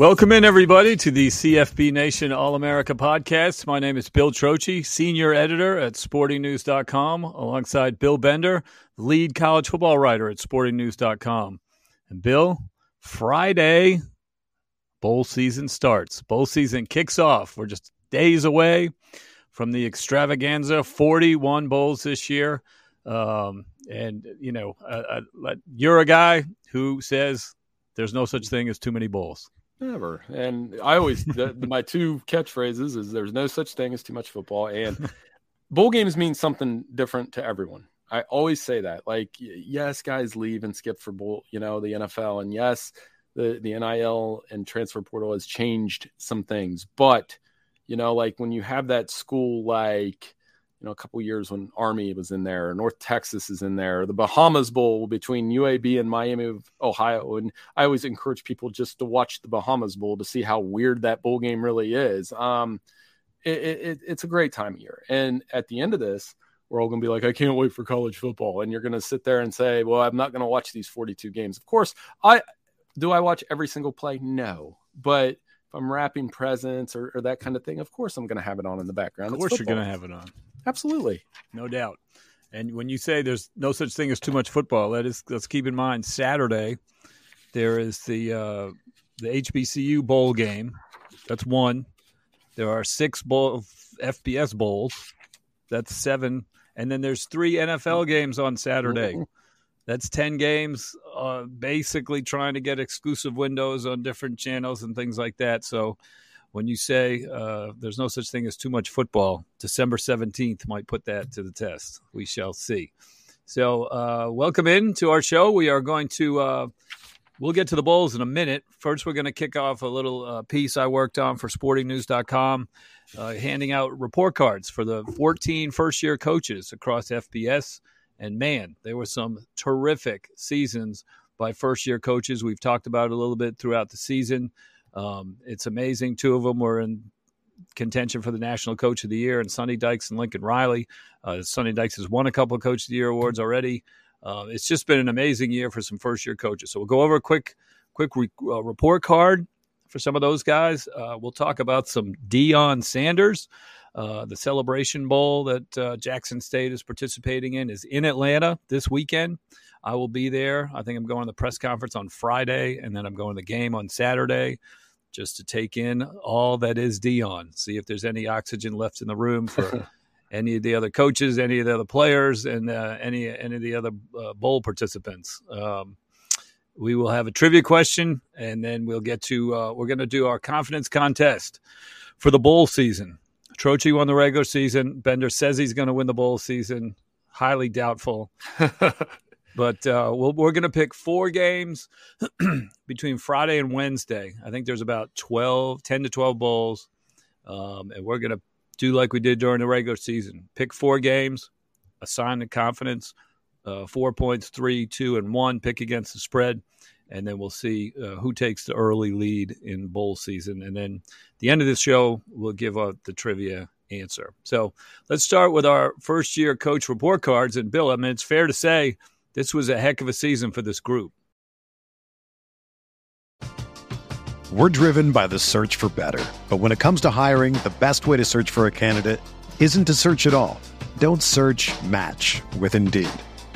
Welcome in, everybody, to the CFB Nation All America podcast. My name is Bill Trocchi, senior editor at sportingnews.com, alongside Bill Bender, lead college football writer at sportingnews.com. And Bill, Friday, bowl season starts. Bowl season kicks off. We're just days away from the extravaganza 41 bowls this year. Um, and, you know, uh, uh, you're a guy who says there's no such thing as too many bowls. Never. And I always the, my two catchphrases is there's no such thing as too much football and bowl games mean something different to everyone. I always say that. Like yes, guys leave and skip for bowl, you know, the NFL and yes, the the NIL and transfer portal has changed some things, but you know, like when you have that school like you know, a couple years when Army was in there, North Texas is in there, the Bahamas Bowl between UAB and Miami of Ohio. And I always encourage people just to watch the Bahamas Bowl to see how weird that bowl game really is. Um, it, it, it's a great time of year. And at the end of this, we're all going to be like, I can't wait for college football. And you're going to sit there and say, well, I'm not going to watch these 42 games. Of course, I do I watch every single play? No. But if I'm wrapping presents or, or, that kind of thing, of course I'm going to have it on in the background. Of course, you're going to have it on. Absolutely, no doubt. And when you say there's no such thing as too much football, that is, let's keep in mind Saturday there is the uh, the HBCU bowl game. That's one. There are six bowl FBS bowls. That's seven, and then there's three NFL games on Saturday. That's 10 games, uh, basically trying to get exclusive windows on different channels and things like that. So when you say uh, there's no such thing as too much football, December 17th might put that to the test. We shall see. So, uh, welcome in to our show. We are going to, uh, we'll get to the bowls in a minute. First, we're going to kick off a little uh, piece I worked on for sportingnews.com, uh, handing out report cards for the 14 first year coaches across FBS. And man, there were some terrific seasons by first year coaches. We've talked about a little bit throughout the season. Um, it's amazing. Two of them were in contention for the National Coach of the Year, and Sonny Dykes and Lincoln Riley. Uh, Sonny Dykes has won a couple of Coach of the Year awards already. Uh, it's just been an amazing year for some first year coaches. So we'll go over a quick, quick re- uh, report card for some of those guys. Uh, we'll talk about some Deion Sanders. Uh, the Celebration Bowl that uh, Jackson State is participating in is in Atlanta this weekend. I will be there. I think I'm going to the press conference on Friday, and then I'm going to the game on Saturday just to take in all that is Deion, see if there's any oxygen left in the room for any of the other coaches, any of the other players, and uh, any any of the other uh, bowl participants. Um, we will have a trivia question, and then we'll get to uh, we're going to do our confidence contest for the bowl season. Trocchi won the regular season. Bender says he's going to win the bowl season. Highly doubtful. but uh, we we are going to pick four games between Friday and Wednesday. I think there's about 12, 10 to 12 bowls. Um, and we're going to do like we did during the regular season pick four games, assign the confidence, uh, four points, three, two, and one, pick against the spread. And then we'll see uh, who takes the early lead in bowl season. And then the end of this show, we'll give out the trivia answer. So let's start with our first year coach report cards. And Bill, I mean, it's fair to say this was a heck of a season for this group. We're driven by the search for better. But when it comes to hiring, the best way to search for a candidate isn't to search at all. Don't search match with Indeed.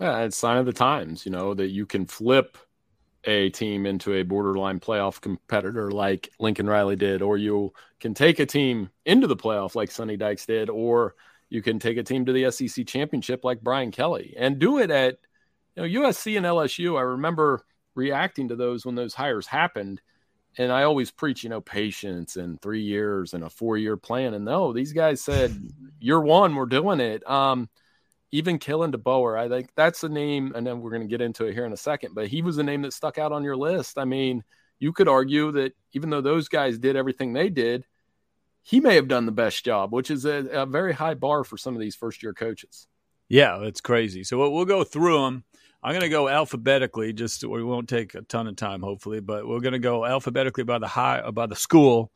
Yeah, it's sign of the times, you know, that you can flip a team into a borderline playoff competitor like Lincoln Riley did, or you can take a team into the playoff like Sonny Dykes did, or you can take a team to the SEC championship like Brian Kelly and do it at you know USC and LSU. I remember reacting to those when those hires happened. And I always preach, you know, patience and three years and a four year plan. And no, these guys said, year one, we're doing it. Um, even Kalen DeBoer, I think that's a name, and then we're going to get into it here in a second, but he was a name that stuck out on your list. I mean, you could argue that even though those guys did everything they did, he may have done the best job, which is a, a very high bar for some of these first year coaches. Yeah, it's crazy. So we'll, we'll go through them. I'm going to go alphabetically. Just we won't take a ton of time, hopefully, but we're going to go alphabetically by the high by the school,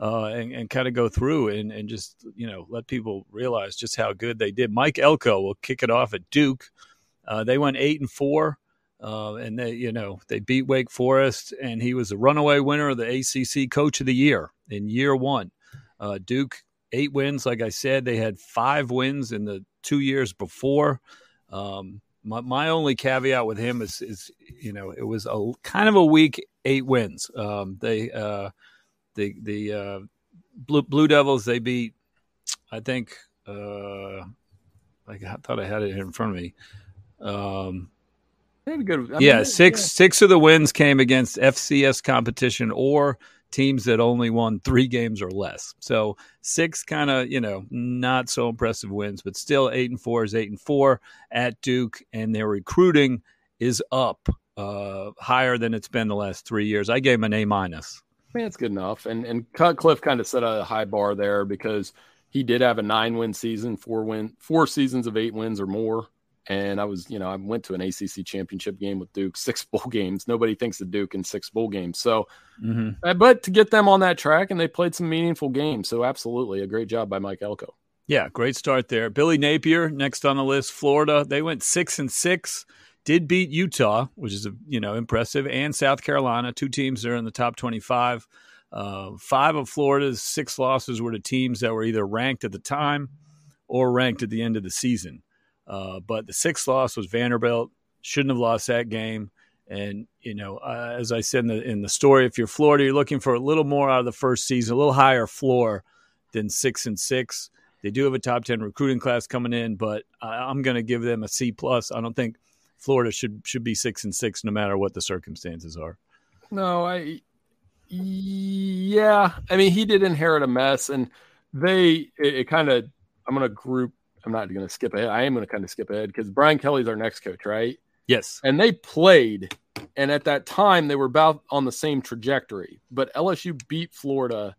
uh, and, and kind of go through and, and just you know let people realize just how good they did. Mike Elko will kick it off at Duke. Uh, they went eight and four, uh, and they you know they beat Wake Forest, and he was a runaway winner of the ACC Coach of the Year in year one. Uh, Duke eight wins, like I said, they had five wins in the two years before. Um, my, my only caveat with him is, is, you know, it was a kind of a weak eight wins. Um, they, uh, the, the, uh, Blue, Blue Devils, they beat, I think, uh, like I thought I had it in front of me. Um, good, I mean, yeah, six yeah. six of the wins came against FCS competition or teams that only won three games or less. So six kind of, you know, not so impressive wins, but still eight and four is eight and four at Duke, and their recruiting is up uh, higher than it's been the last three years. I gave them an A minus. I mean, it's good enough. And and Cutcliffe kind of set a high bar there because he did have a nine win season, four win, four seasons of eight wins or more and I was, you know, I went to an ACC championship game with Duke, six bowl games. Nobody thinks of Duke in six bowl games. So, mm-hmm. Uh, but to get them on that track, and they played some meaningful games. So, absolutely, a great job by Mike Elko. Yeah, great start there. Billy Napier next on the list. Florida, they went six and six. Did beat Utah, which is you know impressive, and South Carolina, two teams that are in the top twenty-five. Uh, five of Florida's six losses were to teams that were either ranked at the time or ranked at the end of the season. Uh, but the sixth loss was Vanderbilt. Shouldn't have lost that game. And you know, uh, as I said in the in the story, if you're Florida, you're looking for a little more out of the first season, a little higher floor than six and six. They do have a top ten recruiting class coming in, but I, I'm going to give them a C plus. I don't think Florida should should be six and six, no matter what the circumstances are. No, I yeah, I mean he did inherit a mess, and they it, it kind of I'm going to group I'm not going to skip ahead. I am going to kind of skip ahead because Brian Kelly's our next coach, right? Yes. And they played, and at that time they were about on the same trajectory. But LSU beat Florida,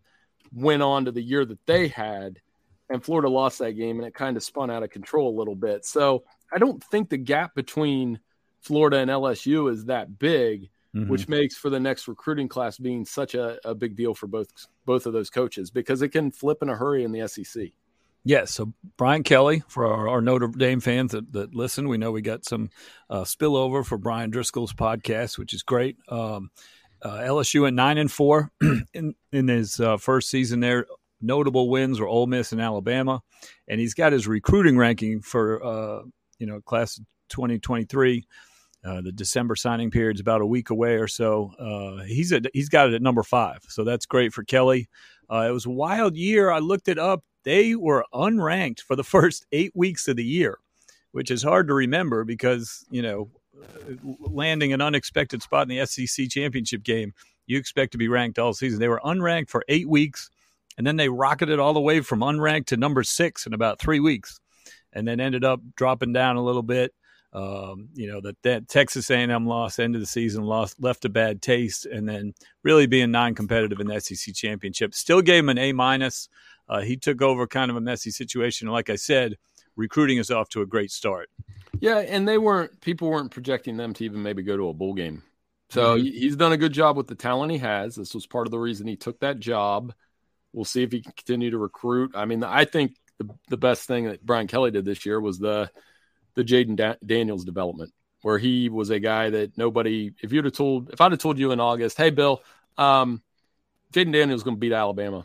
went on to the year that they had, and Florida lost that game, and it kind of spun out of control a little bit. So I don't think the gap between Florida and LSU is that big, mm-hmm. which makes for the next recruiting class being such a, a big deal for both both of those coaches because it can flip in a hurry in the SEC. Yes. So Brian Kelly, for our, our, Notre Dame fans that, that listen, we know we got some uh, spillover for Bryan Driskell's podcast, which is great. Um, uh, LSU at nine and four in in his uh, first season there. Notable wins were Ole Miss and Alabama, and he's got his recruiting ranking for uh, you know class 2023. Uh, the December signing period is about a week away or so. Uh, he's he's got it at number five, so that's great for Kelly. Uh, it was a wild year. I looked it up. They were unranked for the first eight weeks of the year, which is hard to remember because you know landing an unexpected spot in the SEC championship game, you expect to be ranked all season. They were unranked for eight weeks, and then they rocketed all the way from unranked to number six in about three weeks, and then ended up dropping down a little bit. Um, you know that that Texas A&M loss end of the season lost left a bad taste, and then really being non-competitive in the SEC championship still gave him an A minus. Uh, he took over kind of a messy situation. Like I said, recruiting is off to a great start. Yeah, and they weren't people weren't projecting them to even maybe go to a bowl game. So mm-hmm. he's done a good job with the talent he has. This was part of the reason he took that job. We'll see if he can continue to recruit. I mean, I think the, the best thing that Brian Kelly did this year was the the Jayden da- Daniels development, where he was a guy that nobody. If you'd have told, if I'd have told you in August, hey Bill, um, Jayden Daniels going to beat Alabama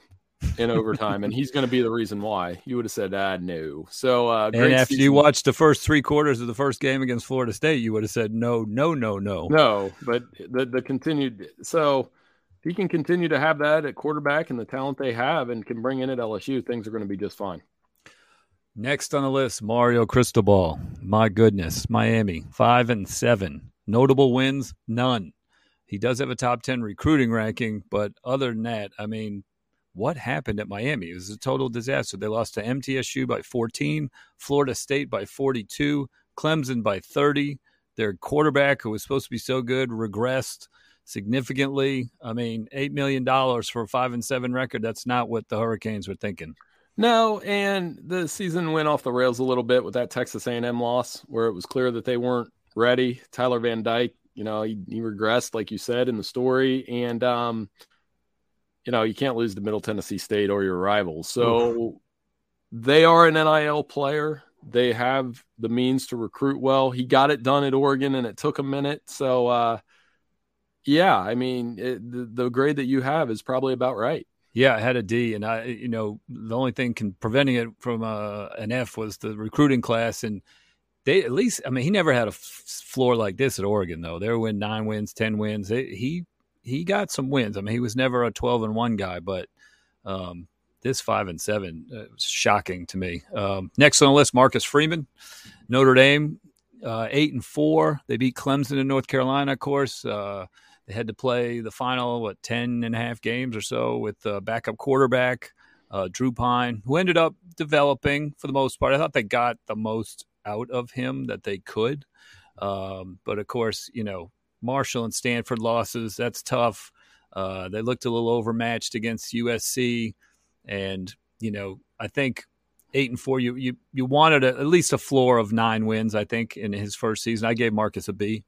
in overtime, and he's going to be the reason why. You would have said, "Ah, no." So, uh, and after season. you watched the first three quarters of the first game against Florida State, you would have said, "No, no, no, no, no." But the the continued so he can continue to have that at quarterback and the talent they have, and can bring in at LSU, things are going to be just fine. Next on the list, Mario Cristobal. My goodness, Miami five and seven. Notable wins, none. He does have a top ten recruiting ranking, but other than that, I mean, what happened at Miami? It was a total disaster. They lost to MTSU by 14, Florida State by 42, Clemson by 30. Their quarterback, who was supposed to be so good, regressed significantly. I mean, $8 million for a 5 and 7 record, that's not what the Hurricanes were thinking. No, and the season went off the rails a little bit with that Texas A&M loss, where it was clear that they weren't ready. Tyler Van Dyke, you know, he, he regressed, like you said in the story, and um, you know, you can't lose to Middle Tennessee State or your rivals. So Oof. they are an NIL player. They have the means to recruit well. He got it done at Oregon and it took a minute. So, uh, yeah, I mean, it, the, the grade that you have is probably about right. Yeah, I had a D, and I, you know, the only thing can, preventing it from uh, an F was the recruiting class, and they at least, I mean, he never had a f- floor like this at Oregon, though. They win nine wins, ten wins. He he got some wins. I mean, he was never a 12 and 1 guy, but um, this 5 and 7 uh, was shocking to me. Um, next on the list, Marcus Freeman, Notre Dame, uh, 8 and 4. They beat Clemson in North Carolina, of course. Uh, they had to play the final, what, 10 and a half games or so with uh, backup quarterback uh, Drew Pyne, who ended up developing for the most part. I thought they got the most out of him that they could. Um, but of course, you know, Marshall and Stanford losses. That's tough. Uh, they looked a little overmatched against USC, and you know I think eight and four. You you you wanted a, at least a floor of nine wins. I think in his first season. I gave Marcus a B.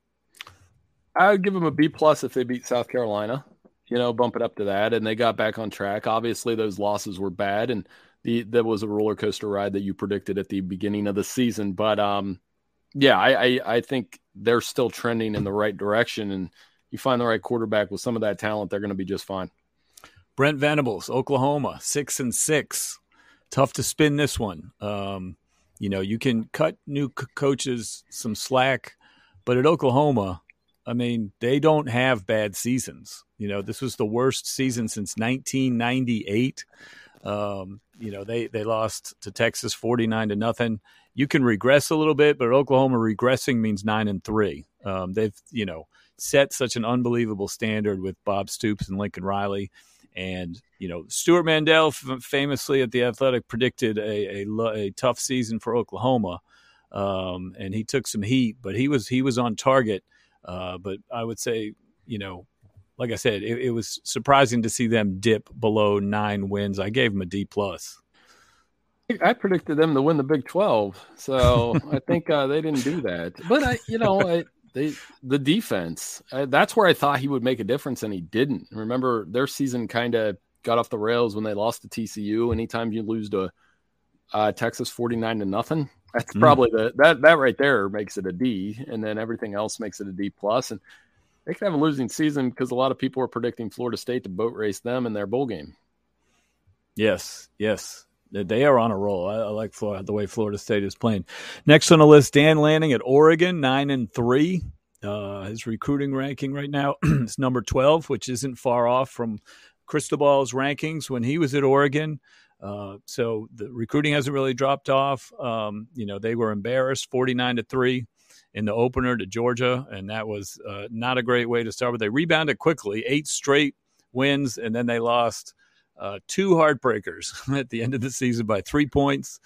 I would give them a B plus if they beat South Carolina. You know, bump it up to that, and they got back on track. Obviously, those losses were bad, and the that was a roller coaster ride that you predicted at the beginning of the season. But um, yeah, I, I, I think they're still trending in the right direction, and you find the right quarterback with some of that talent, they're going to be just fine. Brent Venables, Oklahoma, six and six. Tough to spin this one. Um, you know, you can cut new c- coaches some slack, but at Oklahoma, I mean, they don't have bad seasons. You know, this was the worst season since 1998. Um, you know, they they lost to Texas 49 to nothing you can regress a little bit, but Oklahoma regressing means nine and three. Um, they've you know set such an unbelievable standard with Bob Stoops and Lincoln Riley, and you know Stewart Mandel f- famously at the Athletic predicted a, a, a tough season for Oklahoma, um, and he took some heat, but he was he was on target. Uh, but I would say you know. Like I said, it, it was surprising to see them dip below nine wins. I gave them a D plus. I predicted them to win the Big Twelve, so I think uh, they didn't do that. But I, you know, I, they the defense. Uh, that's where I thought he would make a difference, and he didn't. Remember, their season kind of got off the rails when they lost to TCU. Anytime you lose to Uh, Texas 49 to nothing. That's mm. probably the that that right there makes it a D, and then everything else makes it a D plus. And they could have a losing season because a lot of people are predicting Florida State to boat race them in their bowl game. Yes, yes, they are on a roll. I, I like Florida, the way Florida State is playing. Next on the list, Dan Lanning at Oregon, nine and three. Uh, his recruiting ranking right now is number twelve, which isn't far off from Cristobal's rankings when he was at Oregon. Uh, so the recruiting hasn't really dropped off. Um, you know, they were embarrassed, forty nine to three in the opener to Georgia, and that was uh, not a great way to start. But they rebounded quickly, eight straight wins, and then they lost uh, two heartbreakers at the end of the season by three points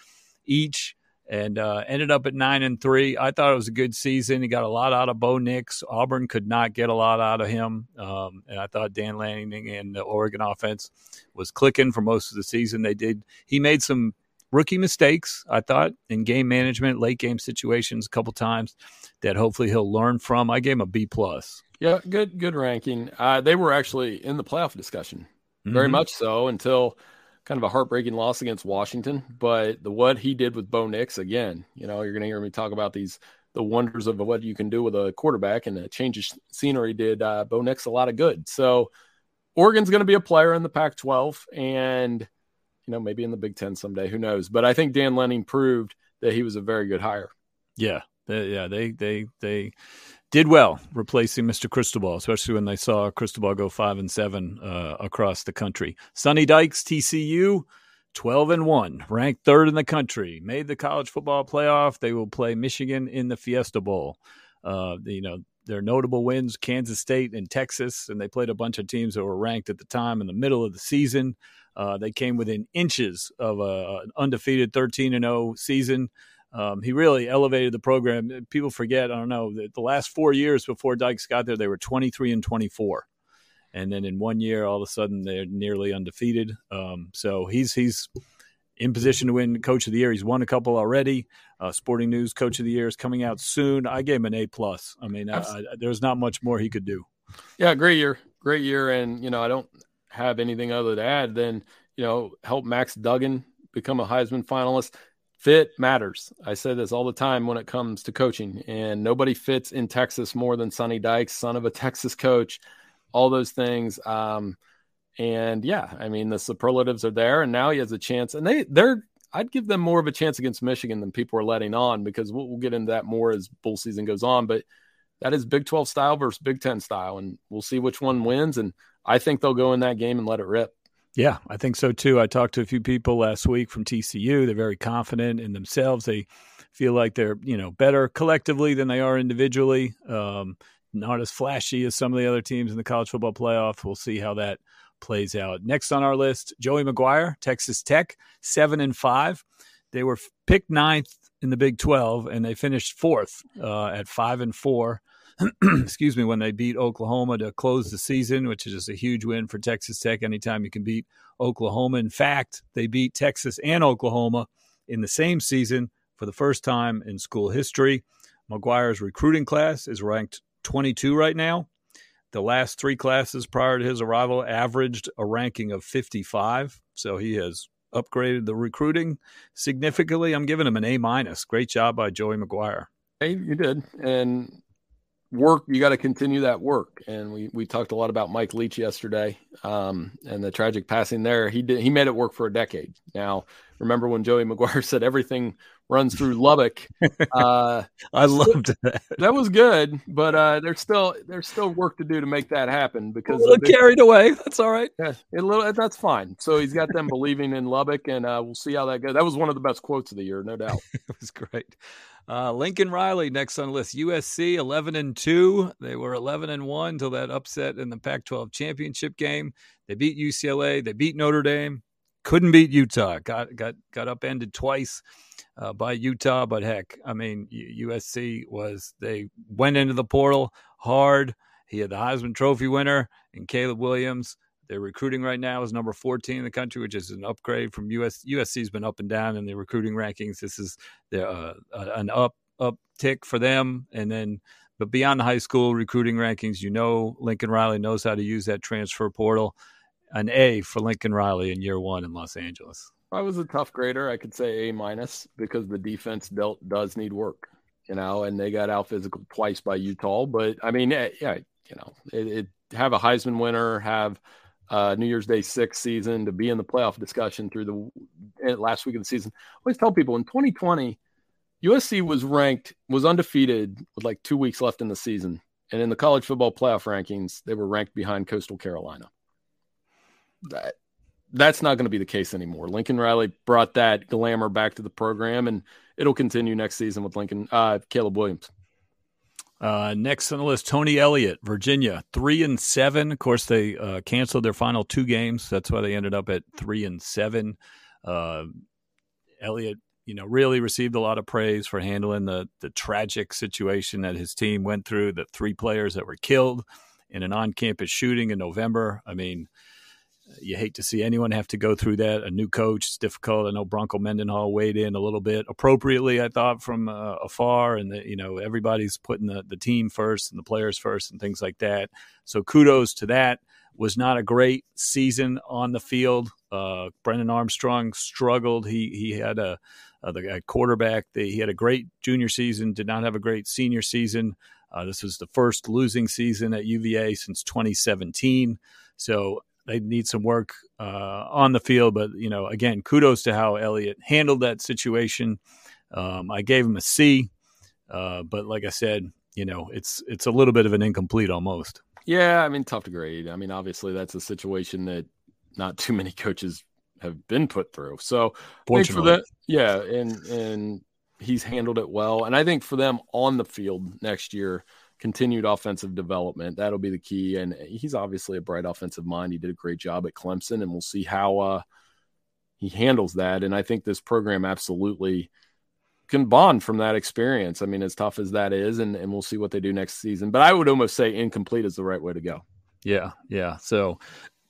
each and uh, ended up at nine and three. I thought it was a good season. He got a lot out of Bo Nix. Auburn could not get a lot out of him, um, and I thought Dan Lanning and the Oregon offense was clicking for most of the season. They did. He made some rookie mistakes. I thought in game management, late game situations, a couple times that hopefully he'll learn from. I gave him a B plus. Yeah, good good ranking. Uh, they were actually in the playoff discussion, very mm-hmm. much so until kind of a heartbreaking loss against Washington. But the what he did with Bo Nix again, you know, you're going to hear me talk about these the wonders of what you can do with a quarterback and a change of scenery did uh, Bo Nix a lot of good. So Oregon's going to be a player in the Pac-12 and you know maybe in the Big Ten someday. Who knows? But I think Dan Lanning proved that he was a very good hire. Yeah, they, yeah, they they they did well replacing Mr. Cristobal, especially when they saw Cristobal go five and seven uh, across the country. Sonny Dykes, TCU, twelve and one, ranked third in the country, made the college football playoff. They will play Michigan in the Fiesta Bowl. Uh, you know their notable wins: Kansas State and Texas, and they played a bunch of teams that were ranked at the time in the middle of the season. Uh, they came within inches of a, an undefeated thirteen and zero oh season. Um, he really elevated the program. People forget, I don't know, the, the last four years before Dykes got there, they were 23 and 24. And then in one year, all of a sudden, they're nearly undefeated. Um, so he's he's in position to win Coach of the Year. He's won a couple already. Uh, Sporting News Coach of the Year is coming out soon. I gave him an A plus. I mean, I, I, there's not much more he could do. Yeah, great year, great year, and you know, I don't have anything other to add than you know, help Max Duggan become a Heisman finalist fit matters. I say this all the time when it comes to coaching, and nobody fits in Texas more than Sonny Dykes, son of a Texas coach, all those things. Um, and yeah, I mean the superlatives are there, and now he has a chance. And they they're I'd give them more of a chance against Michigan than people are letting on because we'll, we'll get into that more as bull season goes on. But that is Big 12 style versus Big 10 style, and we'll see which one wins. And I think they'll go in that game and let it rip. Yeah, I think so too. I talked to a few people last week from TCU. They're very confident in themselves. They feel like they're you know better collectively than they are individually. Um, not as flashy as some of the other teams in the college football playoff. We'll see how that plays out. Next on our list, Joey McGuire, Texas Tech, seven and five. They were picked ninth in the Big Twelve, and they finished fourth uh, at five and four. excuse me, when they beat Oklahoma to close the season, which is just a huge win for Texas Tech anytime you can beat Oklahoma. In fact, they beat Texas and Oklahoma in the same season for the first time in school history. McGuire's recruiting class is ranked 22 right now. The last three classes prior to his arrival averaged a ranking of 55. So he has upgraded the recruiting significantly. I'm giving him an A minus. Great job by Joey McGuire. Hey, you did. And work you got to continue that work. And we we talked a lot about mike leach yesterday um, and the tragic passing there. He did he made it work for a decade. Now remember when joey mcguire said everything runs through lubbock uh, i loved that that was good but uh, there's still there's still work to do to make that happen because a big, carried away that's all right yeah a little that's fine so he's got them believing in lubbock and uh, we'll see how that goes that was one of the best quotes of the year no doubt it was great uh, Lincoln Riley next on the list. USC 11 and 2. They were 11 and 1 till that upset in the Pac 12 championship game. They beat UCLA. They beat Notre Dame. Couldn't beat Utah. Got got got upended twice uh, by Utah. But heck, I mean, USC was they went into the portal hard. He had the Heisman Trophy winner and Caleb Williams. Their recruiting right now is number 14 in the country, which is an upgrade from US. USC's been up and down in the recruiting rankings. This is their, uh, an up uptick for them. And then, but beyond the high school recruiting rankings, you know, Lincoln Riley knows how to use that transfer portal. An A for Lincoln Riley in year one in Los Angeles. I was a tough grader, I could say A minus because the defense dealt, does need work, you know, and they got out physical twice by Utah. But I mean, yeah, you know, it, it have a Heisman winner, have uh, New Year's Day six season to be in the playoff discussion through the eh, last week of the season. I always tell people in 2020, USC was ranked, was undefeated with like two weeks left in the season. And in the college football playoff rankings, they were ranked behind Coastal Carolina. That, that's not going to be the case anymore. Lincoln Riley brought that glamour back to the program, and it'll continue next season with Lincoln, uh, Caleb Williams. Uh, next on the list, Tony Elliott, Virginia, three and seven. Of course, they uh, canceled their final two games. That's why they ended up at three and seven. Uh, Elliott, you know, really received a lot of praise for handling the the tragic situation that his team went through. The three players that were killed in an on-campus shooting in November. I mean, you hate to see anyone have to go through that. A new coach, it's difficult. I know Bronco Mendenhall weighed in a little bit appropriately, I thought, from uh, afar, and the, you know everybody's putting the, the team first and the players first and things like that. So kudos to that. Was not a great season on the field. Uh, Brennan Armstrong struggled. He he had a, a the a quarterback. He had a great junior season. Did not have a great senior season. Uh, this was the first losing season at UVA since 2017. So they need some work uh, on the field. But you know, again, kudos to how Elliott handled that situation. Um, I gave him a C, uh, but like I said, you know, it's it's a little bit of an incomplete almost. Yeah, I mean, tough to grade. I mean, obviously, that's a situation that not too many coaches have been put through. So, for that, yeah, and and he's handled it well. And I think for them on the field next year, continued offensive development. That'll be the key. And he's obviously a bright offensive mind. He did a great job at Clemson, and we'll see how uh, he handles that. And I think this program absolutely can bond from that experience. I mean, as tough as that is, and, and we'll see what they do next season. But I would almost say incomplete is the right way to go. Yeah, yeah. So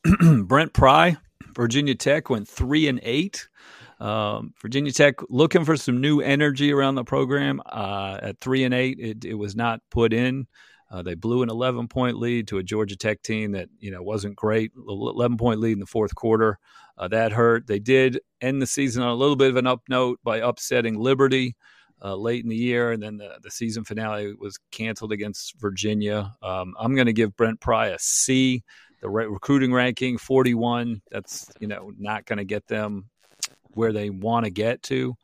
Brent Pry, Virginia Tech went three and eight. Um, Virginia Tech looking for some new energy around the program. Uh, at three and eight, it, it was not put in. Uh, they blew an 11 point lead to a Georgia Tech team that you know wasn't great. 11 point lead in the fourth quarter, uh, that hurt. They did end the season on a little bit of an up note by upsetting Liberty uh, late in the year, and then the, the season finale was canceled against Virginia. Um, I'm going to give Brent Pry a C. The re- recruiting ranking 41. That's you know not going to get them where they want to get to.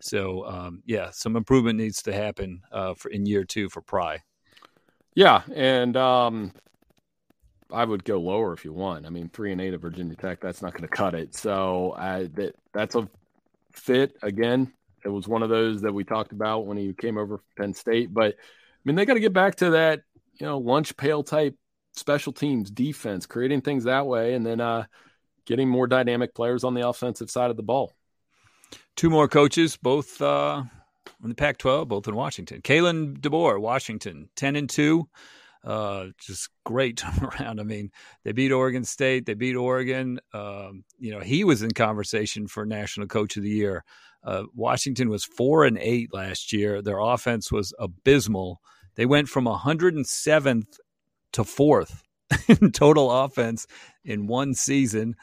So um, yeah, some improvement needs to happen uh, for in year two for Pry. Yeah, and um, I would go lower if you want. I mean, three and eight at Virginia Tech, that's not going to cut it. So I, that that's a fit again. It was one of those that we talked about when he came over from Penn State. But I mean, they got to get back to that, you know, lunch pail type special teams defense, creating things that way, and then uh, getting more dynamic players on the offensive side of the ball. Two more coaches, both uh, in the Pac-12, both in Washington. Kalen DeBoer, Washington, ten and two. Uh, just great turnaround. I mean, they beat Oregon State, they beat Oregon. Um, you know, he was in conversation for National Coach of the Year. Uh, Washington was four and eight last year. Their offense was abysmal. They went from 107th to fourth in total offense in one season.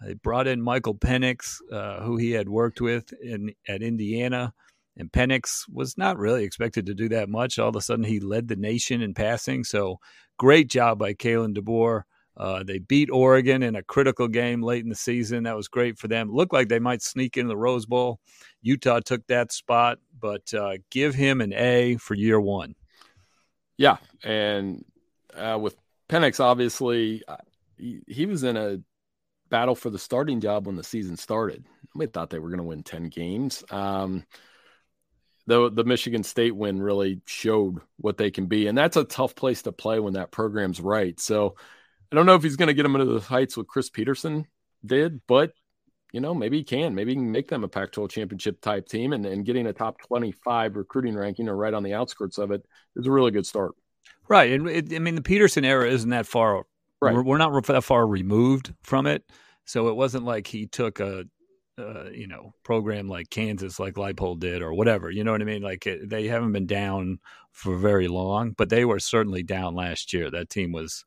They brought in Michael Penix, uh, who he had worked with in at Indiana, and Penix was not really expected to do that much. All of a sudden, he led the nation in passing. So, great job by Kalen DeBoer. Uh, they beat Oregon in a critical game late in the season. That was great for them. Looked like they might sneak into the Rose Bowl. Utah took that spot, but uh, give him an A for year one. Yeah, and uh, with Penix, obviously, uh, he, he was in a battle for the starting job when the season started. We thought they were going to win 10 games. Um, the, the Michigan State win really showed what they can be. And that's a tough place to play when that program's right. So I don't know if he's going to get them into the heights what Chris Petersen did, but you know, maybe he can. Maybe he can make them a Pac 12 championship type team and, and getting a top 25 recruiting ranking or right on the outskirts of it is a really good start. Right. And it, I mean, the Petersen era isn't that far. Right. We're, we're not that far removed from it. So it wasn't like he took a, uh, you know, program like Kansas, like Leipold did, or whatever. You know what I mean? Like it, they haven't been down for very long, but they were certainly down last year. That team was,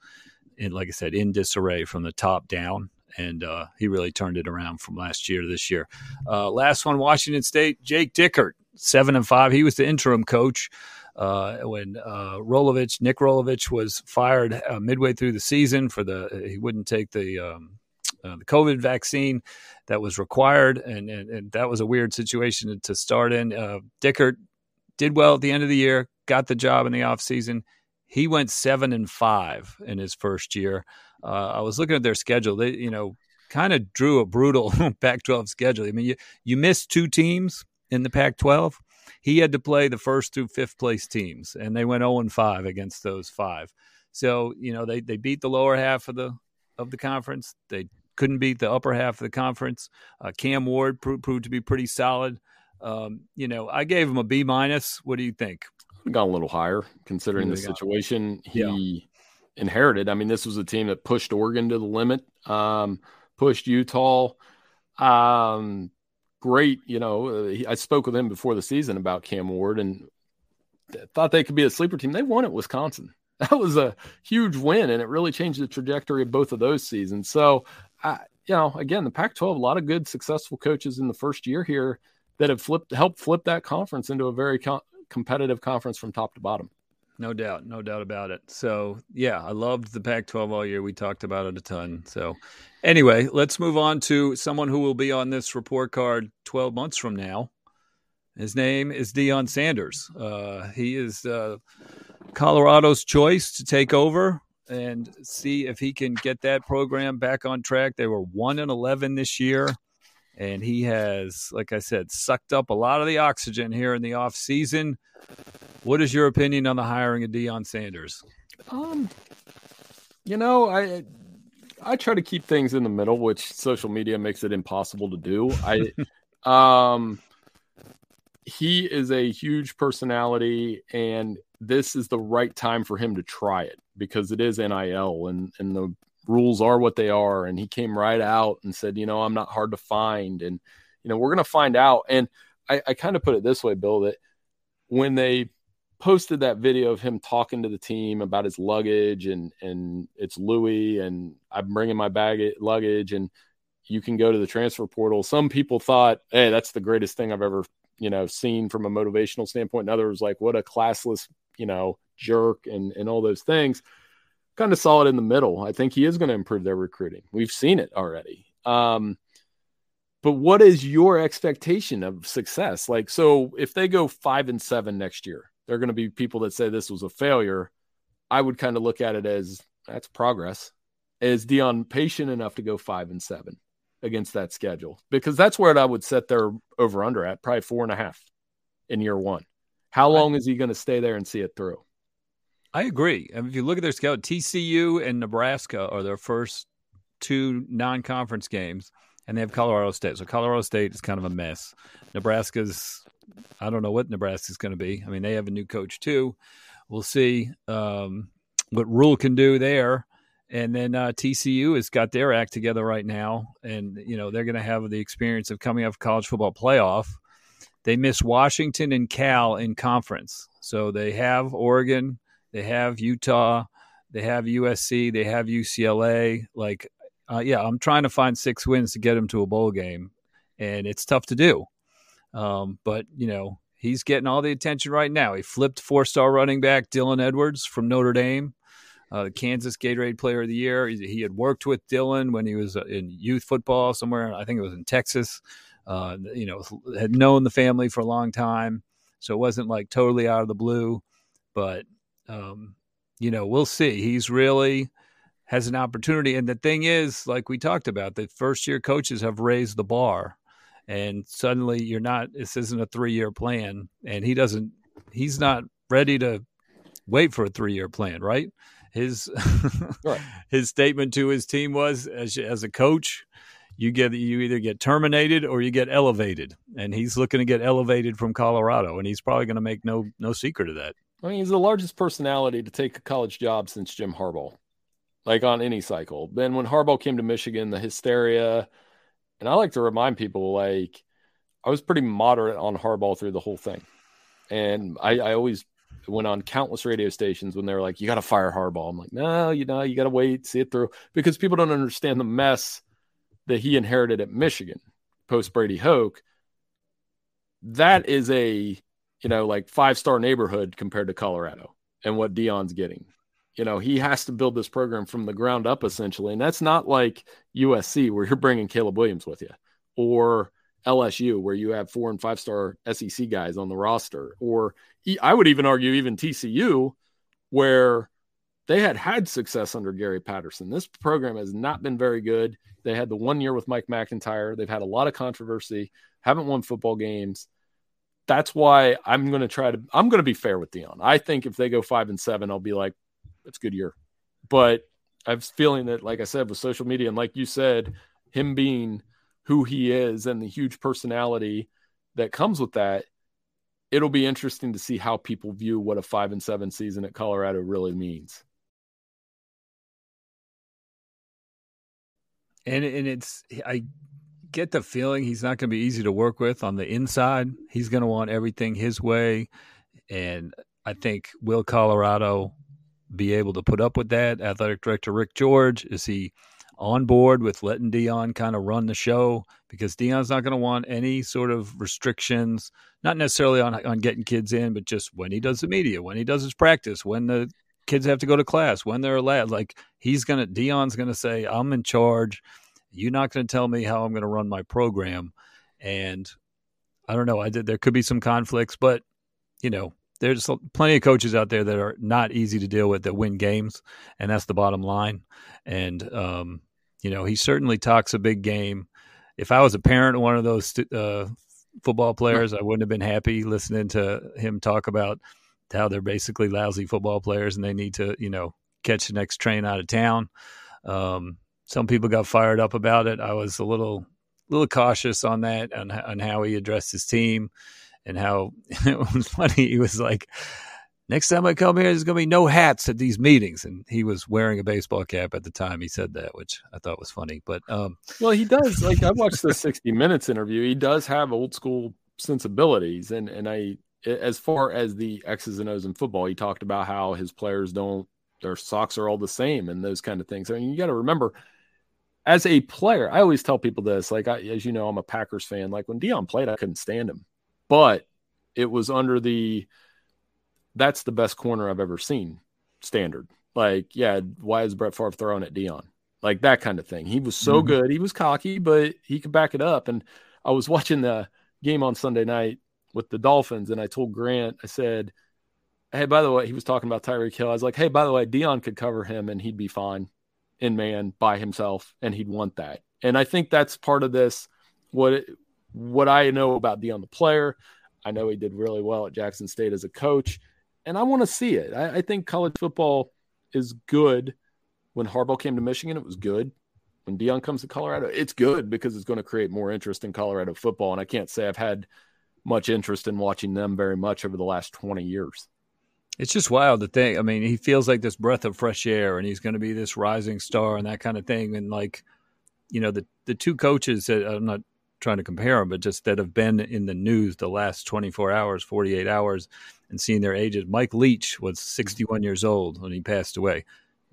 in, like I said, in disarray from the top down, and uh, he really turned it around from last year to this year. Uh, last one, Washington State, Jake Dickert, seven and five. He was the interim coach uh, when uh, Rolovich, Nick Rolovich, was fired uh, midway through the season for the he wouldn't take the um, uh, the COVID vaccine that was required, and, and, and that was a weird situation to start in. Uh, Dickert did well at the end of the year, got the job in the offseason. He went seven and five in his first year. Uh, I was looking at their schedule. They, you know, kind of drew a brutal Pac-12 schedule. I mean, you you missed two teams in the Pac-12 he had to play the first through fifth place teams, and they went 0 and 5 against those five. So you know they they beat the lower half of the of the conference. They couldn't beat the upper half of the conference. Uh, Cam Ward proved, proved to be pretty solid. Um, you know, I gave him a B minus. What do you think? Gone a little higher considering the situation he inherited. I mean, this was a team that pushed Oregon to the limit, um, pushed Utah. Um, great. You know, uh, I spoke with him before the season about Cam Ward and thought they could be a sleeper team. They won at Wisconsin. That was a huge win, and it really changed the trajectory of both of those seasons. So, I, you know, again, the Pac-12, a lot of good, successful coaches in the first year here that have flipped, helped flip that conference into a very co- competitive conference from top to bottom. No doubt, no doubt about it. So, yeah, I loved the Pac 12 all year. We talked about it a ton. So, anyway, let's move on to someone who will be on this report card 12 months from now. His name is Deion Sanders. Uh, he is uh, Colorado's choice to take over and see if he can get that program back on track. They were 1 and 11 this year and he has, like I said, sucked up a lot of the oxygen here in the off season. What is your opinion on the hiring of Deion Sanders? Um, you know, I I try to keep things in the middle, which social media makes it impossible to do. I um he is a huge personality and this is the right time for him to try it because it is NIL and and the rules are what they are. And he came right out and said, you know, I'm not hard to find. And, you know, we're going to find out. And I, I kind of put it this way, Bill, that when they posted that video of him talking to the team about his luggage and, and it's Louis and I'm bringing my bag luggage and you can go to the transfer portal. Some people thought, Hey, that's the greatest thing I've ever, you know, seen from a motivational standpoint. And others like, what a classless, you know, jerk and, and all those things kind of solid in the middle. I think he is going to improve their recruiting. We've seen it already. Um, but what is your expectation of success? Like, so if they go five and seven next year, they are going to be people that say this was a failure. I would kind of look at it as that's progress. Is Deion patient enough to go five and seven against that schedule? Because that's where I would set their over under at, probably four and a half in year one. How long is he going to stay there and see it through? I agree. I mean, if you look at their schedule, TCU and Nebraska are their first two non-conference games, and they have Colorado State. So Colorado State is kind of a mess. Nebraska's, I don't know what Nebraska's going to be. I mean, they have a new coach too. We'll see um, what Rhule can do there. And then uh, TCU has got their act together right now, and you know they're going to have the experience of coming off college football playoff. They miss Washington and Cal in conference, so they have Oregon they have Utah. They have USC. They have UCLA. Like, uh, yeah, I'm trying to find six wins to get him to a bowl game, and it's tough to do. Um, but you know, he's getting all the attention right now. He flipped four-star running back Dylan Edwards from Notre Dame, uh, the Kansas Gatorade Player of the Year. He, he, had worked with Dylan when he was uh, in youth football somewhere. I think it was in Texas. Uh, you know, had known the family for a long time, so it wasn't like totally out of the blue. But um, you know, we'll see. He's really has an opportunity. And the thing is, like we talked about, the first year coaches have raised the bar. And suddenly you're not, this isn't a three year plan. And he doesn't, he's not ready to wait for a three year plan, right? His right. his statement to his team was as as a coach, you get you either get terminated or you get elevated, and he's looking to get elevated from Colorado, and he's probably going to make no no secret of that. I mean, he's the largest personality to take a college job since Jim Harbaugh, like on any cycle. Then when Harbaugh came to Michigan, the hysteria, and I like to remind people, like, I was pretty moderate on Harbaugh through the whole thing. And I, I always went on countless radio stations when they were like, you got to fire Harbaugh. I'm like, no, you know, you got to wait, see it through because people don't understand the mess that he inherited at Michigan post Brady Hoke, that is a you know like five star neighborhood compared to Colorado and what Deion's getting. You know, he has to build this program from the ground up essentially, and that's not like USC where you're bringing Caleb Williams with you, or LSU where you have four and five star SEC guys on the roster, or I would even argue even TCU where they had had success under Gary Patterson. This program has not been very good. They had the one year with Mike MacIntyre They've had a lot of controversy, haven't won football games. That's why I'm going to try to, I'm going to be fair with Deion. I think if they go five and seven, I'll be like, that's a good year. But I am feeling that, like I said, with social media, and like you said, him being who he is and the huge personality that comes with that, it'll be interesting to see how people view what a five and seven season at Colorado really means. And and it's I get the feeling he's not going to be easy to work with on the inside. He's going to want everything his way, and I think will Colorado be able to put up with that? Athletic director Rick George is he on board with letting Deion kind of run the show because Deion's not going to want any sort of restrictions, not necessarily on on getting kids in, but just when he does the media, when he does his practice, when the kids have to go to class when they're allowed. Like he's gonna Deion's gonna say, I'm in charge. You're not gonna tell me how I'm gonna run my program. And I don't know. I did there could be some conflicts, but you know, there's plenty of coaches out there that are not easy to deal with that win games, and that's the bottom line. And um, you know, he certainly talks a big game. If I was a parent of one of those uh, football players, I wouldn't have been happy listening to him talk about how they're basically lousy football players and they need to, you know, catch the next train out of town. Um, some people got fired up about it. I was a little, little cautious on that on, on how he addressed his team and how it was funny. He was like, next time I come here, there's going to be no hats at these meetings. And he was wearing a baseball cap at the time he said that, which I thought was funny. But, um, well, he does. Like, I watched the 60 Minutes interview. He does have old school sensibilities. And, and I, as far as the X's and O's in football, he talked about how his players don't their socks are all the same and those kind of things. I mean, you got to remember, as a player, I always tell people this. Like, I, as you know, I'm a Packers fan. Like when Deion played, I couldn't stand him, but it was under the that's the best corner I've ever seen standard. Like, yeah, why is Brett Favre throwing at Deion? Like that kind of thing. He was so mm-hmm. good. He was cocky, but he could back it up. And I was watching the game on Sunday night with the Dolphins, and I told Grant, I said, "Hey, by the way, he was talking about Tyreek Hill. I was like, hey, by the way, Deion could cover him, and he'd be fine in man by himself, and he'd want that. And I think that's part of this. What what I know about Deion the player, I know he did really well at Jackson State as a coach, and I want to see it. I, I think college football is good. When Harbaugh came to Michigan, it was good when Deion comes to Colorado, it's good because it's going to create more interest in Colorado football. And I can't say I've had much interest in watching them very much over the last 20 years. It's just wild to think. I mean, he feels like this breath of fresh air and he's going to be this rising star and that kind of thing. And like, you know, the, the two coaches that I'm not trying to compare them, but just that have been in the news the last 24 hours, 48 hours and seeing their ages. Mike Leach was mm-hmm. 61 years old when he passed away.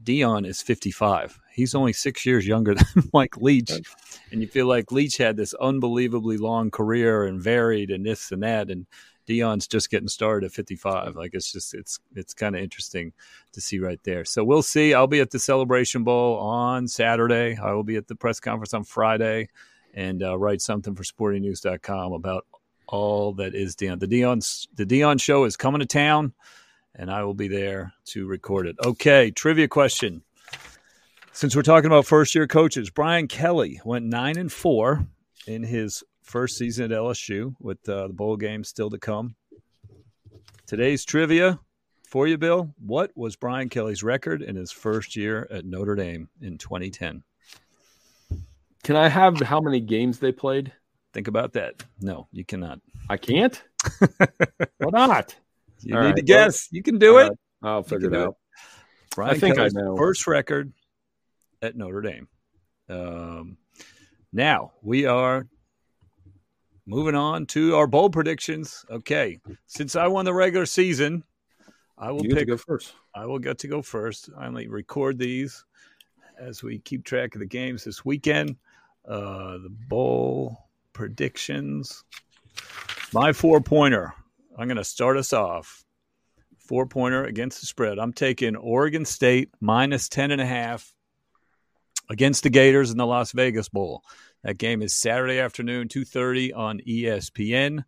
Deion is 55. He's only six years younger than Mike Leach. And you feel like Leach had this unbelievably long career and varied and this and that. And Deion's just getting started at 55. Like it's just, it's, it's kind of interesting to see right there. So we'll see. I'll be at the Celebration Bowl on Saturday. I will be at the press conference on Friday and uh, write something for sportingnews.com about all that is Deion. The Deion, the Deion show is coming to town and I will be there to record it. Okay, trivia question. Since we're talking about first year coaches, Brian Kelly went nine and four in his first season at LSU with uh, the bowl game still to come. Today's trivia for you, Bill. What was Brian Kelly's record in his first year at Notre Dame in 2010? Can I have how many games they played? Think about that. No, you cannot. I can't. Why not? You All need right, to guess. Well, you can do it. I'll figure it out. Brian I think Kelly's I know. First record at Notre Dame. Um, now we are moving on to our bowl predictions. Okay, since I won the regular season, I will you pick go first. I will get to go first. I only record these as we keep track of the games this weekend. Uh, the bowl predictions. My four pointer. I'm going to start us off. Four pointer against the spread. I'm taking Oregon State minus 10 and a half against the Gators in the Las Vegas Bowl. That game is Saturday afternoon, 2:30 on ESPN.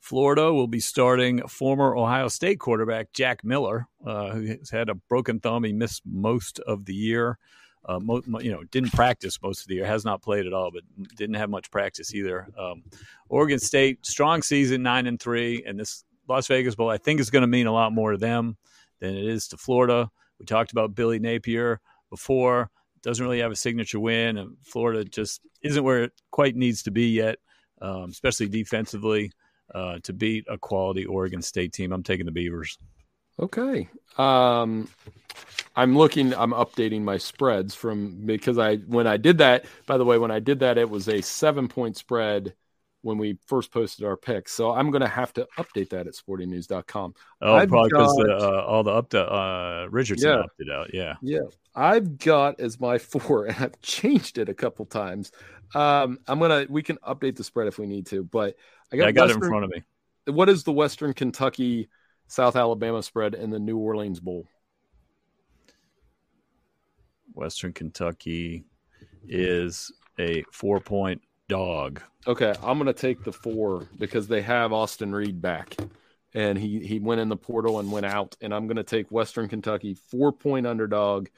Florida will be starting former Ohio State quarterback Jack Miller, uh, who has had a broken thumb. He missed most of the year. Uh, mo- you know, didn't practice most of the year. Has not played at all, but didn't have much practice either. Um, Oregon State strong season, nine and three, and this Las Vegas Bowl I think is going to mean a lot more to them than it is to Florida. We talked about Billy Napier before. Doesn't really have a signature win, and Florida just isn't where it quite needs to be yet, um, especially defensively. Uh, to beat a quality Oregon State team, I'm taking the Beavers. Okay. Um, I'm looking. I'm updating my spreads from because I when I did that. By the way, when I did that, it was a seven point spread when we first posted our picks. So I'm going to have to update that at sportingnews.com. Oh, I've probably because uh, all the up to uh, Richardson yeah, opted out. Yeah. Yeah. I've got as my four, and I've changed it a couple times. Um, I'm gonna. We can update the spread if we need to, but I got, yeah, I got Western, it in front of me. What is the Western Kentucky South Alabama spread in the New Orleans Bowl? Western Kentucky is a four point dog. Okay, I'm going to take the four because they have Austin Reed back, and he he went in the portal and went out, and I'm going to take Western Kentucky four point underdog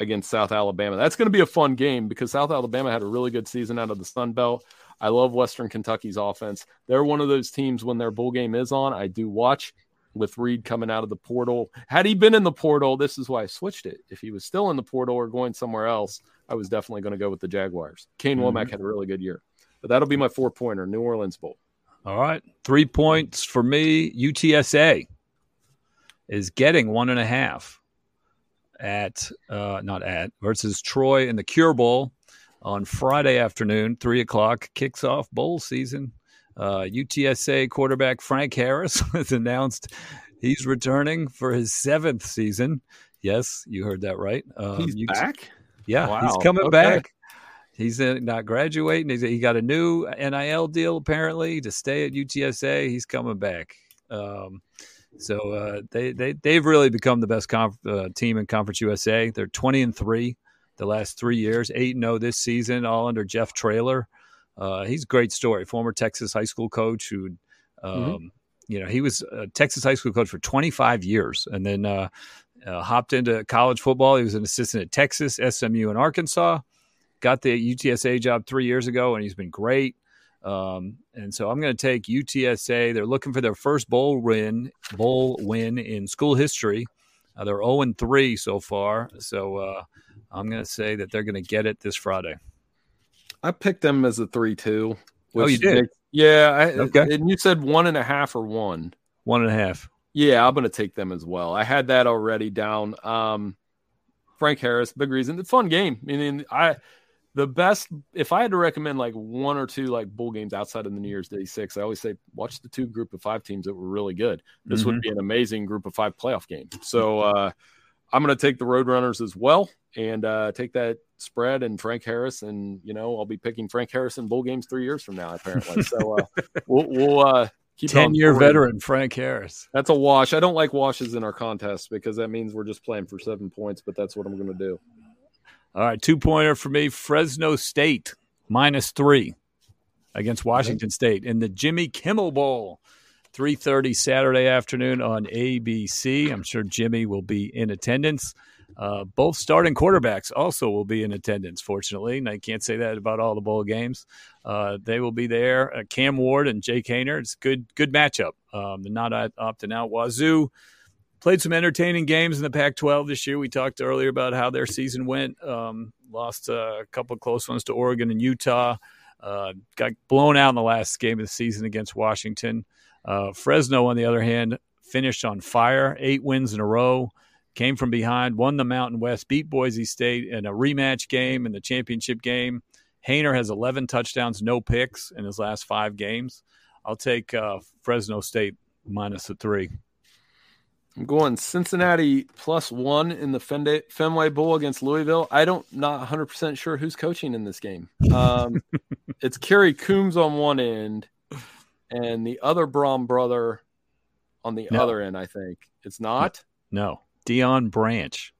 against South Alabama. That's going to be a fun game because South Alabama had a really good season out of the Sun Belt. I love Western Kentucky's offense. They're one of those teams when their bowl game is on, I do watch with Reed coming out of the portal. Had he been in the portal, this is why I switched it. If he was still in the portal or going somewhere else, I was definitely going to go with the Jaguars. Kane mm-hmm. Wommack had a really good year. But that'll be my four pointer, New Orleans Bowl. All right. Three points for me. UTSA is getting one and a half at, uh, not at, versus Troy in the Cure Bowl on Friday afternoon, three o'clock, kicks off bowl season. Uh, UTSA quarterback Frank Harris has announced he's returning for his seventh season. Yes, you heard that right. Um, he's UT- back. Yeah, wow. he's coming okay. back. He's not graduating. He's, he got a new NIL deal apparently to stay at UTSA. He's coming back. Um, so uh, they they they've really become the best conf- uh, team in Conference USA. They're twenty and three the last three years, eight and zero oh this season, all under Jeff Traylor. Uh, he's a great story. Former Texas high school coach who, um, mm-hmm. you know, he was a Texas high school coach for 25 years, and then uh, uh, hopped into college football. He was an assistant at Texas, SMU, and Arkansas. Got the UTSA job three years ago, and he's been great. Um, and so I'm going to take UTSA. They're looking for their first bowl win, bowl win in school history. Uh, they're 0 and 3 so far. So uh, I'm going to say that they're going to get it this Friday. I picked them as a three-two. Oh, you did? Makes, yeah. I, okay. And you said one and a half or one. One and a half. Yeah, I'm going to take them as well. I had that already down. Um, Frank Harris, big reason. The fun game. I mean, I the best. If I had to recommend like one or two like bowl games outside of the New Year's Day six, I always say watch the two group of five teams that were really good. This mm-hmm. would be an amazing group of five playoff game. So uh, I'm going to take the Roadrunners as well and uh, take that spread and Frank Harris, and you know I'll be picking Frank Harris in bowl games three years from now apparently. So uh, we'll, we'll uh, keep ten year veteran Frank Harris. That's a wash. I don't like washes in our contest because that means we're just playing for seven points, but that's what I'm going to do. All right, two pointer for me. Fresno State minus three against Washington State in the Jimmy Kimmel Bowl. 3:30 Saturday afternoon on ABC. I'm sure Jimmy will be in attendance. Uh, both starting quarterbacks also will be in attendance, fortunately. And I can't say that about all the bowl games. Uh, they will be there. Uh, Cam Ward and Jake Haener. It's good, good matchup. Um, not opting out. Wazoo played some entertaining games in the Pac-12 this year. We talked earlier about how their season went. Um, lost a couple close ones to Oregon and Utah. Uh, got blown out in the last game of the season against Washington. Uh, Fresno, on the other hand, finished on fire, eight wins in a row came from behind, won the Mountain West, beat Boise State in a rematch game in the championship game. Haener has 11 touchdowns, no picks in his last five games. I'll take uh, Fresno State minus the three. I'm going Cincinnati plus one in the Fenway Bowl against Louisville. I don't not 100 percent sure who's coaching in this game. Um, it's Kerry Coombs on one end, and the other Brohm brother on the no. other end. I think it's not. No, Deion Branch.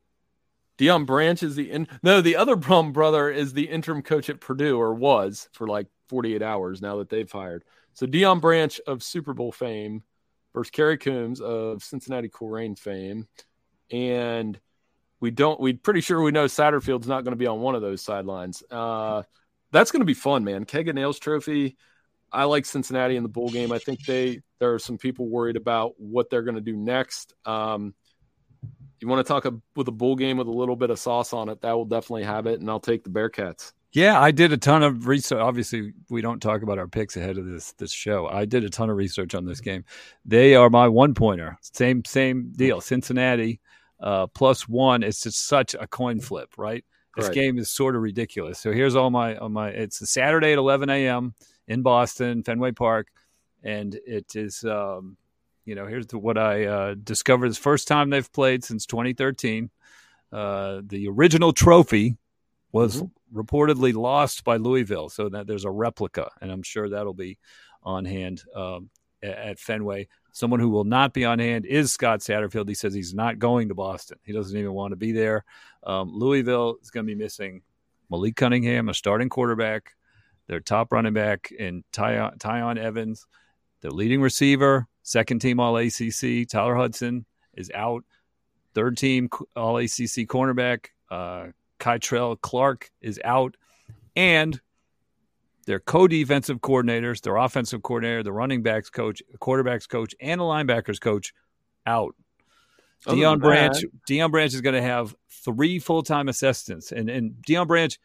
Deion Branch is the in- no. The other Brohm brother is the interim coach at Purdue, or was for like 48 hours now that they've hired. So Deion Branch of Super Bowl fame versus Kerry Coombs of Cincinnati Colerain fame. And we don't, we're pretty sure we know Satterfield's not going to be on one of those sidelines. Uh, that's going to be fun, man. Keg Nails Trophy. I like Cincinnati in the bowl game. I think they, there are some people worried about what they're going to do next. Um, you want to talk a, with a bull game with a little bit of sauce on it, that will definitely have it. And I'll take the Bearcats. Yeah, I did a ton of research. Obviously, we don't talk about our picks ahead of this this show. I did a ton of research on this game. They are my one pointer. Same same deal. Cincinnati uh, plus one. It's just such a coin flip, right? This right. game is sort of ridiculous. So here's all my all my. It's a Saturday at 11 a.m. in Boston, Fenway Park, and it is. Um, you know, here's the, what I uh, discovered. the first time they've played since 2013. Uh, the original trophy was mm-hmm. reportedly lost by Louisville, so that there's a replica, and I'm sure that'll be on hand um, at Fenway. Someone who will not be on hand is Scott Satterfield. He says he's not going to Boston. He doesn't even want to be there. Um, Louisville is going to be missing Malik Cunningham, a starting quarterback, their top running back, and Tiyon, Tiyon Evans, their leading receiver, second team All ACC. Tyler Hudson is out. Third team All ACC cornerback uh, Kei'Trel Clark is out, and their co-defensive coordinators, their offensive coordinator, the running backs coach, quarterbacks coach, and the linebackers coach out. Deion Branch, Deion Branch is going to have three full-time assistants, and and Deion Branch,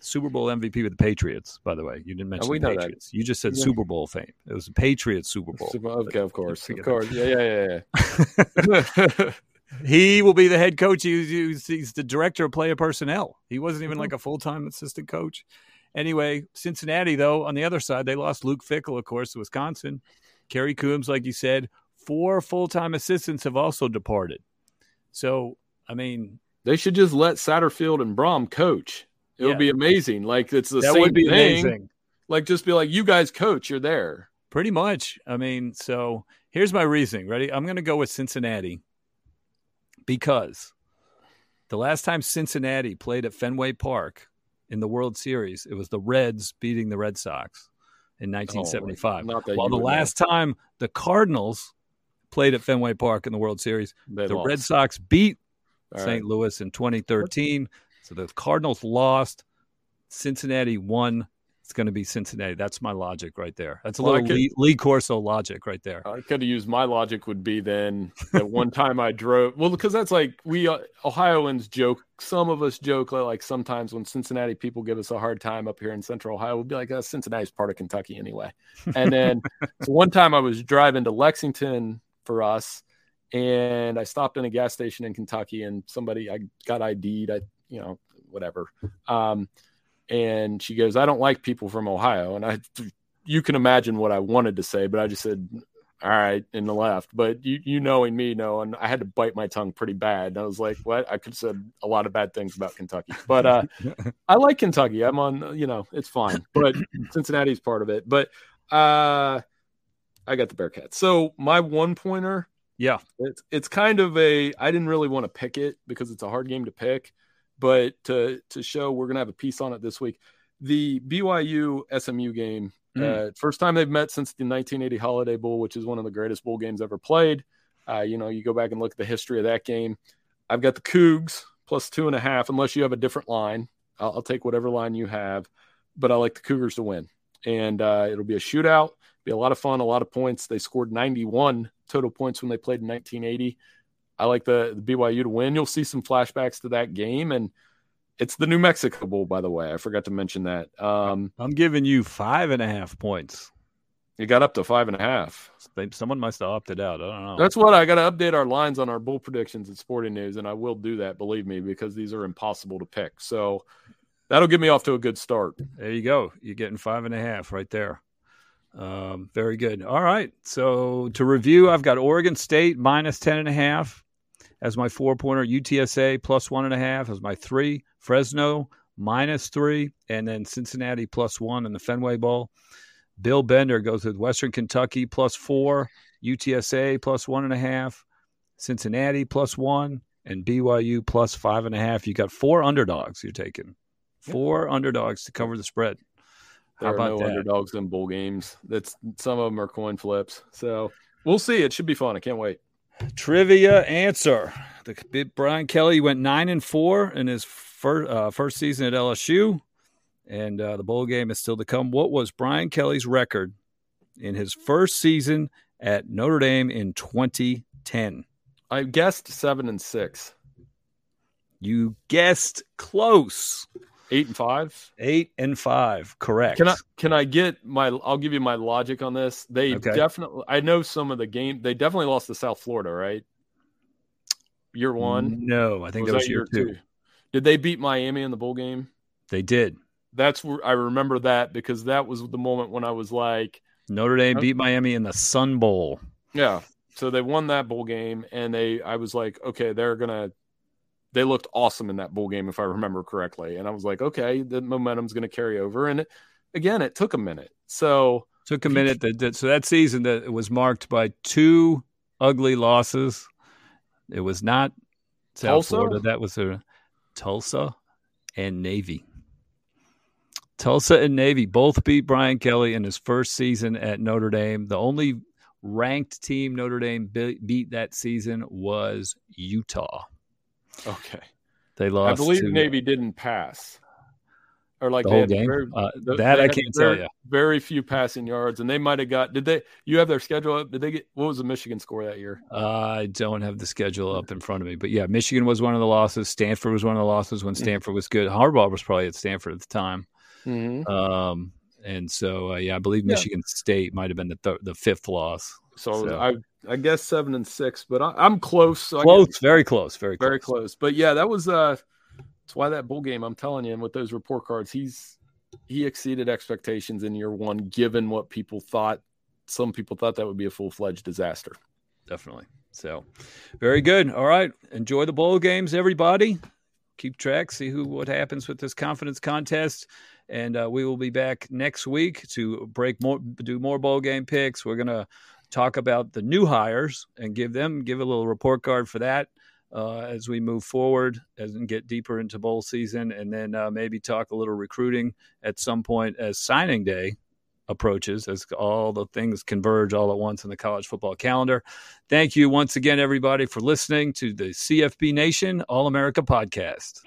Super Bowl MVP with the Patriots. By the way, you didn't mention oh, the Patriots. That. You just said yeah. Super Bowl fame. It was the Patriots Super Bowl. okay, of course, of course. Yeah, yeah, yeah. yeah. He will be the head coach. He's, he's the director of player personnel. He wasn't even mm-hmm. like a full time assistant coach. Anyway, Cincinnati, though, on the other side, they lost Luke Fickell, of course, to Wisconsin. Kerry Coombs, like you said, four full time assistants have also departed. So, I mean, they should just let Satterfield and Brohm coach. It yeah. would be amazing. Like it's the that same thing. Amazing. Like just be like, you guys coach, you're there. Pretty much. I mean, so here's my reasoning. Ready? I'm going to go with Cincinnati because the last time Cincinnati played at Fenway Park in the World Series, it was the Reds beating the Red Sox in 1975. Oh, While the last know. time the Cardinals played at Fenway Park in the World Series, they the lost. Red Sox beat All St. Right. Louis in 2013. So the Cardinals lost. Cincinnati won it's going to be Cincinnati. That's my logic right there. That's a well, little could, Lee, Lee, Corso logic right there. I could have used my logic would be then that one time I drove well because that's like we uh, Ohioans joke. Some of us joke like sometimes when Cincinnati people give us a hard time up here in Central Ohio, we'll be like, oh, Cincinnati's part of Kentucky anyway. And then so one time I was driving to Lexington for us, and I stopped in a gas station in Kentucky, and somebody I got ID'd. I you know whatever. Um, and she goes, "I don't like people from Ohio." And I, you can imagine what I wanted to say, but I just said, "All right," in the left. But you, you knowing me, know, and I had to bite my tongue pretty bad. And I was like, "What?" I could have said a lot of bad things about Kentucky, but uh, I like Kentucky. I'm on, you know, it's fine. But Cincinnati's part of it. But uh, I got the Bearcats. So my one pointer. Yeah, it's it's kind of a. I didn't really want to pick it because it's a hard game to pick but to to show we're gonna have a piece on it this week. The BYU SMU game, mm. uh, first time they've met since the 1980 Holiday Bowl, which is one of the greatest bowl games ever played. Uh, you know, you go back and look at the history of that game. I've got the Cougs plus two and a half, unless you have a different line. I'll, I'll take whatever line you have, but I like the Cougars to win, and uh, it'll be a shootout. Be a lot of fun, a lot of points. They scored 91 total points when they played in 1980. I like the, the BYU to win. You'll see some flashbacks to that game, and it's the New Mexico Bowl, by the way. I forgot to mention that. Um, I'm giving you five and a half points. You got up to five and a half. Someone must have opted out. I don't know. That's what I got to update our lines on our bull predictions at Sporting News, and I will do that. Believe me, because these are impossible to pick. So that'll get me off to a good start. There you go. You're getting five and a half right there. Um, very good. All right. So to review, I've got Oregon State minus 10.5 as my four pointer, UTSA plus one and a half as my three, Fresno minus three, and then Cincinnati plus one in the Fenway Bowl. Bill Bender goes with Western Kentucky plus four, UTSA plus one and a half, Cincinnati plus one, and BYU plus five and a half. You got four underdogs you're taking. Four yep. underdogs to cover the spread. How there are no that? underdogs in bowl games. That's some of them are coin flips. So we'll see. It should be fun. I can't wait. Trivia answer: The Brian Kelly went nine and four in his first uh, first season at LSU, and uh, the bowl game is still to come. What was Brian Kelly's record in his first season at Notre Dame in 2010? I guessed seven and six. You guessed close. Eight and five. Eight and five. Correct. Can I can I get my? I'll give you my logic on this. They okay. definitely. I know some of the game. They definitely lost to South Florida, right? Year one. No, I think was that was year, year two. two. Did they beat Miami in the bowl game? They did. That's where I remember that because that was the moment when I was like, Notre Dame beat Miami in the Sun Bowl. Yeah. So they won that bowl game, and they. I was like, okay, they're gonna they looked awesome in that bowl game, if I remember correctly. And I was like, okay, the momentum's going to carry over. And it, again, it took a minute. So took a minute. That, that so that season that was marked by two ugly losses. It was not South Tulsa? Florida. That was a Tulsa and Navy. Tulsa and Navy both beat Brian Kelly in his first season at Notre Dame. The only ranked team Notre Dame beat that season was Utah. Okay. They lost. I believe to, Navy didn't pass. Or like the whole game. Very, uh, that I can't very, tell you. Very few passing yards, and they might have got. Did they? You have their schedule up? Did they get? What was the Michigan score that year? Uh, I don't have the schedule up in front of me, but yeah, Michigan was one of the losses. Stanford was one of the losses when mm-hmm. Stanford was good. Harbaugh was probably at Stanford at the time. Mm-hmm. Um, and so uh, yeah, I believe Michigan yeah. State might have been the th- the fifth loss. So, so, I I guess seven and six, but I, am close. So close, very close, very close. very close. But yeah, that was uh, that's why that bowl game. I'm telling you, and with those report cards, he's he exceeded expectations in year one, given what people thought. Some people thought that would be a full fledged disaster. Definitely. So, very good. All right, enjoy the bowl games, everybody. Keep track, see who what happens with this confidence contest and uh, we will be back next week to break more, do more bowl game picks. We're gonna talk about the new hires and give them give a little report card for that uh, as we move forward and get deeper into bowl season, and then uh, maybe talk a little recruiting at some point as signing day approaches as all the things converge all at once in the college football calendar. Thank you once again, everybody, for listening to the CFB Nation All America podcast.